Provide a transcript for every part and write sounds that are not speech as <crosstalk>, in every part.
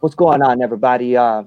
What's going on, everybody? Uh,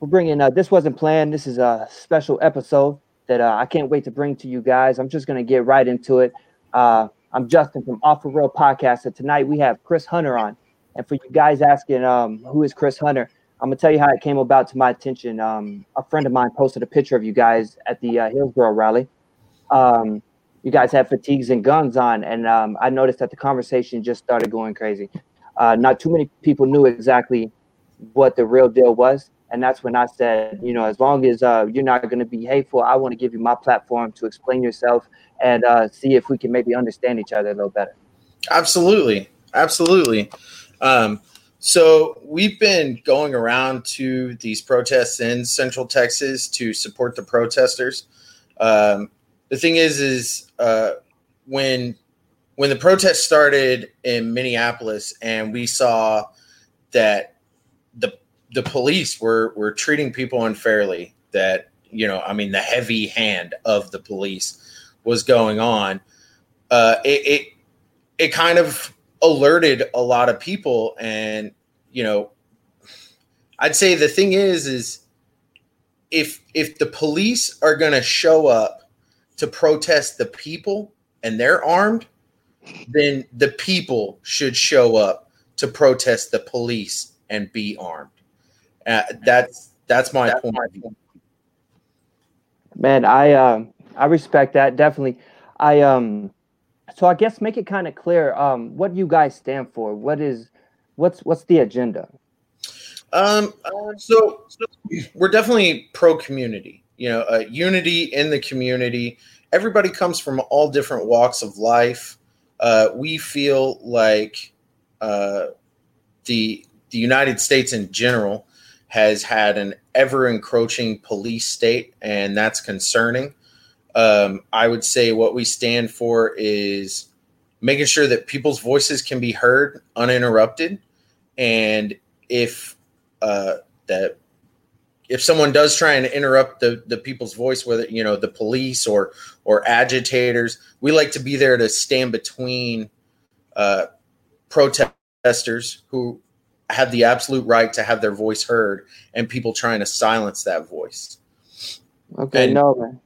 we're bringing uh, this wasn't planned. This is a special episode that uh, I can't wait to bring to you guys. I'm just gonna get right into it. Uh, I'm Justin from Off the Road Podcast, and tonight we have Chris Hunter on. And for you guys asking, um, who is Chris Hunter? I'm gonna tell you how it came about to my attention. Um, a friend of mine posted a picture of you guys at the uh, Hillsboro rally. Um, you guys had fatigues and guns on, and um, I noticed that the conversation just started going crazy. Uh, not too many people knew exactly what the real deal was. And that's when I said, you know, as long as uh, you're not going to be hateful, I want to give you my platform to explain yourself and uh, see if we can maybe understand each other a little better. Absolutely. Absolutely. Um, so we've been going around to these protests in Central Texas to support the protesters. Um, the thing is, is uh, when when the protest started in Minneapolis, and we saw that the the police were were treating people unfairly. That you know, I mean, the heavy hand of the police was going on. Uh, it, it it kind of alerted a lot of people, and you know, I'd say the thing is, is if if the police are going to show up to protest the people and they're armed, then the people should show up to protest the police and be armed. Uh, that's that's my that's point. My. Man, I uh, I respect that definitely. I um, so I guess make it kind of clear um, what you guys stand for. What is what's what's the agenda? Um, so, so we're definitely pro community. You know, uh, unity in the community. Everybody comes from all different walks of life. Uh, we feel like uh, the the United States in general has had an ever encroaching police state, and that's concerning. Um, I would say what we stand for is making sure that people's voices can be heard uninterrupted, and if uh, that if someone does try and interrupt the, the people's voice, whether you know the police or or agitators, we like to be there to stand between uh, protesters who have the absolute right to have their voice heard and people trying to silence that voice. Okay, and, no, man.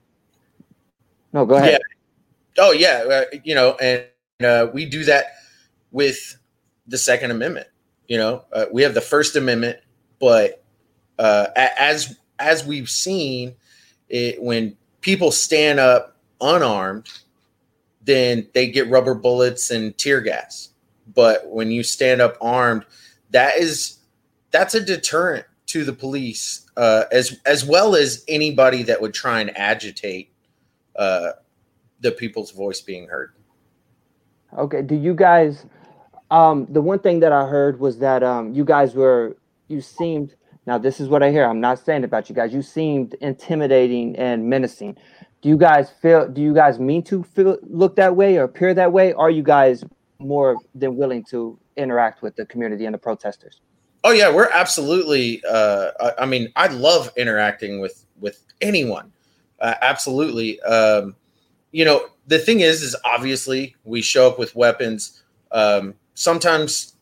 No, go ahead. Yeah. Oh, yeah. Uh, you know, and uh, we do that with the Second Amendment. You know, uh, we have the First Amendment, but uh, as as we've seen, it, when people stand up unarmed, then they get rubber bullets and tear gas. But when you stand up armed, that is that's a deterrent to the police uh, as as well as anybody that would try and agitate uh, the people's voice being heard. Okay. Do you guys? Um, the one thing that I heard was that um, you guys were you seemed now this is what I hear. I'm not saying about you guys. You seemed intimidating and menacing. Do you guys feel? Do you guys mean to feel look that way or appear that way? Are you guys more than willing to interact with the community and the protesters? Oh yeah, we're absolutely. Uh, I, I, mean, I love interacting with with anyone. Uh, absolutely. Um, you know, the thing is, is obviously we show up with weapons. Um, sometimes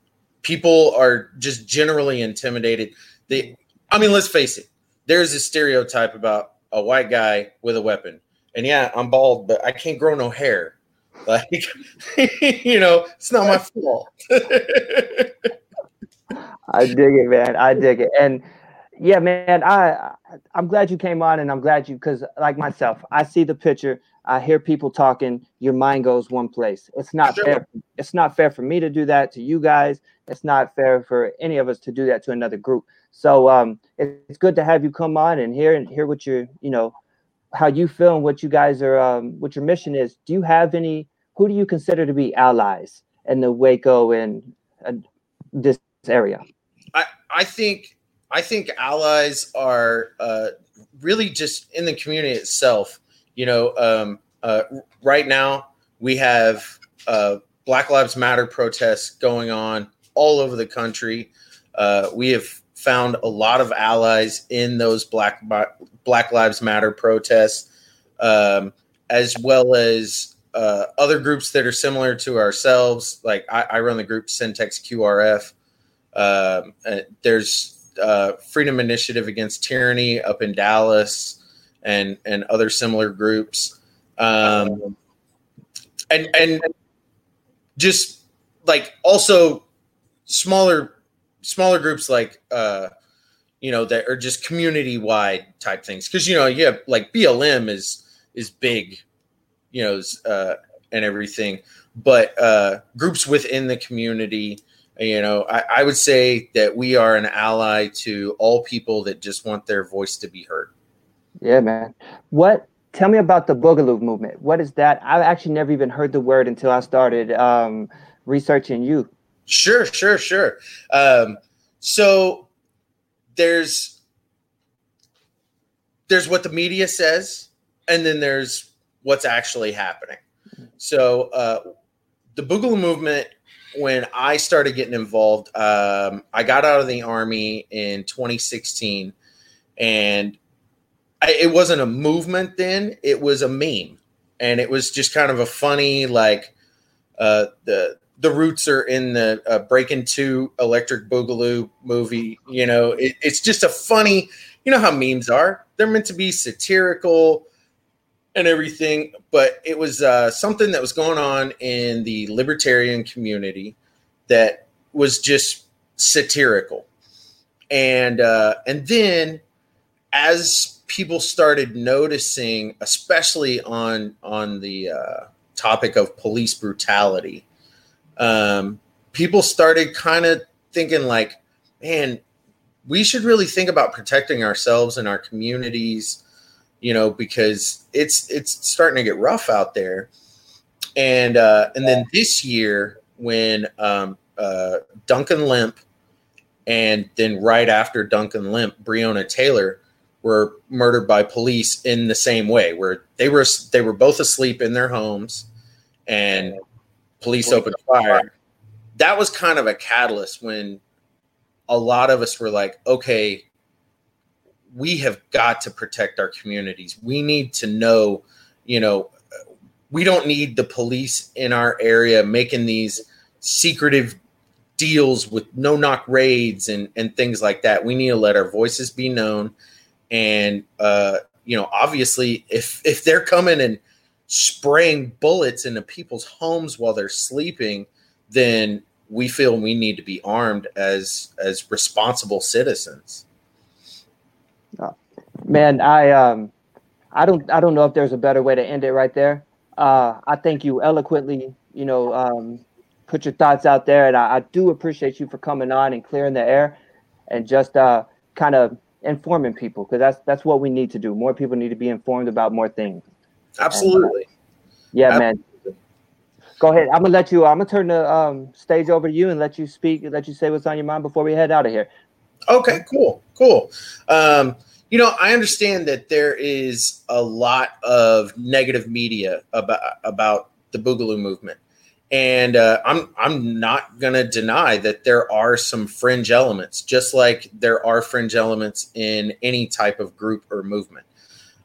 people are just generally intimidated. They, I mean, let's face it. There's a stereotype about a white guy with a weapon. And yeah, I'm bald, but I can't grow no hair. Like, <laughs> you know, it's not my fault. <laughs> I dig it, man. I dig it. And yeah, man, I I'm glad you came on and I'm glad you because like myself, I see the picture, I hear people talking, your mind goes one place. It's not sure. fair. It's not fair for me to do that to you guys. It's not fair for any of us to do that to another group. So um it's good to have you come on and hear and hear what you're, you know, how you feel and what you guys are um what your mission is. Do you have any who do you consider to be allies in the Waco and uh, this area? I I think I think allies are uh, really just in the community itself. You know, um, uh, right now we have uh, Black Lives Matter protests going on all over the country. Uh, we have found a lot of allies in those Black Black Lives Matter protests, um, as well as uh, other groups that are similar to ourselves. Like I, I run the group CenTex QRF. Um, there's uh, Freedom Initiative Against Tyranny up in Dallas, and and other similar groups, um, and and just like also smaller smaller groups like uh, you know that are just community wide type things because you know you have like BLM is is big, you know, uh, and everything, but uh, groups within the community you know I, I, would say that we are an ally to all people that just want their voice to be heard. Yeah man. What tell me about the boogaloo movement. What is that? I've actually never even heard the word until i started um, researching you. Sure sure sure. Um, so there's there's what the media says and then there's what's actually happening so uh, the boogaloo movement when I started getting involved, um, I got out of the army in 2016, and I, it wasn't a movement then; it was a meme, and it was just kind of a funny like uh, the the roots are in the uh, Breaking Two Electric Boogaloo movie. You know, it, it's just a funny. You know how memes are; they're meant to be satirical and everything, but it was uh, something that was going on in the libertarian community that was just satirical, and uh, and then as people started noticing, especially on on the uh, topic of police brutality, um, people started kind of thinking like, man, we should really think about protecting ourselves and our communities you know, because it's it's starting to get rough out there. And uh, and then this year when um, uh, Duncan Lemp and then right after Duncan Lemp, Breonna Taylor were murdered by police in the same way, where they were they were both asleep in their homes, and police opened fire. That was kind of a catalyst when a lot of us were like, okay, we have got to protect our communities. We need to know, you know, we don't need the police in our area making these secretive deals with no knock raids and and things like that. We need to let our voices be known, and uh, you know, obviously, if if they're coming and spraying bullets into people's homes while they're sleeping, then we feel we need to be armed as as responsible citizens man, I um, I don't I don't know if there's a better way to end it right there. Uh, I think you eloquently, you know, um, put your thoughts out there, and I, I do appreciate you for coming on and clearing the air, and just uh, kind of informing people because that's that's what we need to do. More people need to be informed about more things. Absolutely. And, uh, yeah, Absolutely. man. Go ahead. I'm gonna let you. I'm gonna turn the um, stage over to you and let you speak. Let you say what's on your mind before we head out of here. Okay. Cool. Cool. Um, you know, I understand that there is a lot of negative media about about the Boogaloo movement, and uh, I'm I'm not gonna deny that there are some fringe elements, just like there are fringe elements in any type of group or movement.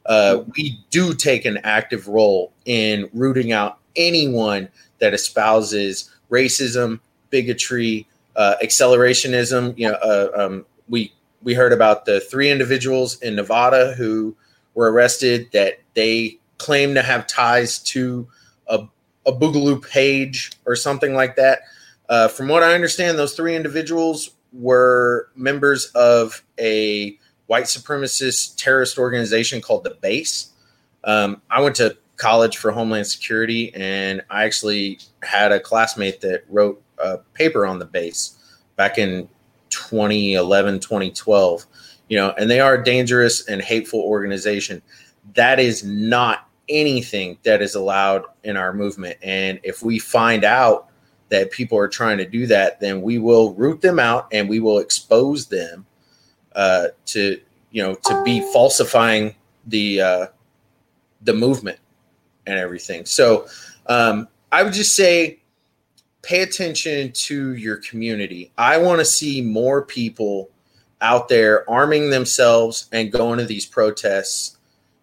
Uh, we do take an active role in rooting out anyone that espouses racism, bigotry, uh, accelerationism. You know, uh, um, we we heard about the three individuals in Nevada who were arrested that they claim to have ties to a, a Boogaloo page or something like that. Uh, from what I understand, those three individuals were members of a white supremacist terrorist organization called the Base. Um, I went to college for Homeland Security, and I actually had a classmate that wrote a paper on the Base back in 2011, 2012, you know, and they are a dangerous and hateful organization. That is not anything that is allowed in our movement. And if we find out that people are trying to do that, then we will root them out and we will expose them uh, to you know to be falsifying the uh, the movement and everything. So um, I would just say pay attention to your community. I want to see more people out there arming themselves and going to these protests,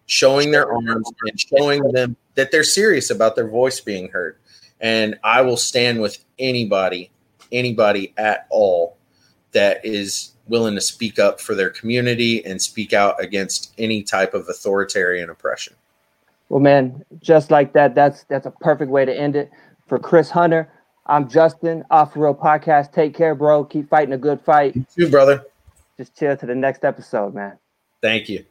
showing their arms and showing them that they're serious about their voice being heard. And I will stand with anybody, anybody at all that is willing to speak up for their community and speak out against any type of authoritarian oppression. Well, man, just like that, that's that's a perfect way to end it. For Chris Hunter, I'm Justin, Off the Road Podcast. Take care, bro. Keep fighting a good fight. You too, brother. Just chill to the next episode, man. Thank you.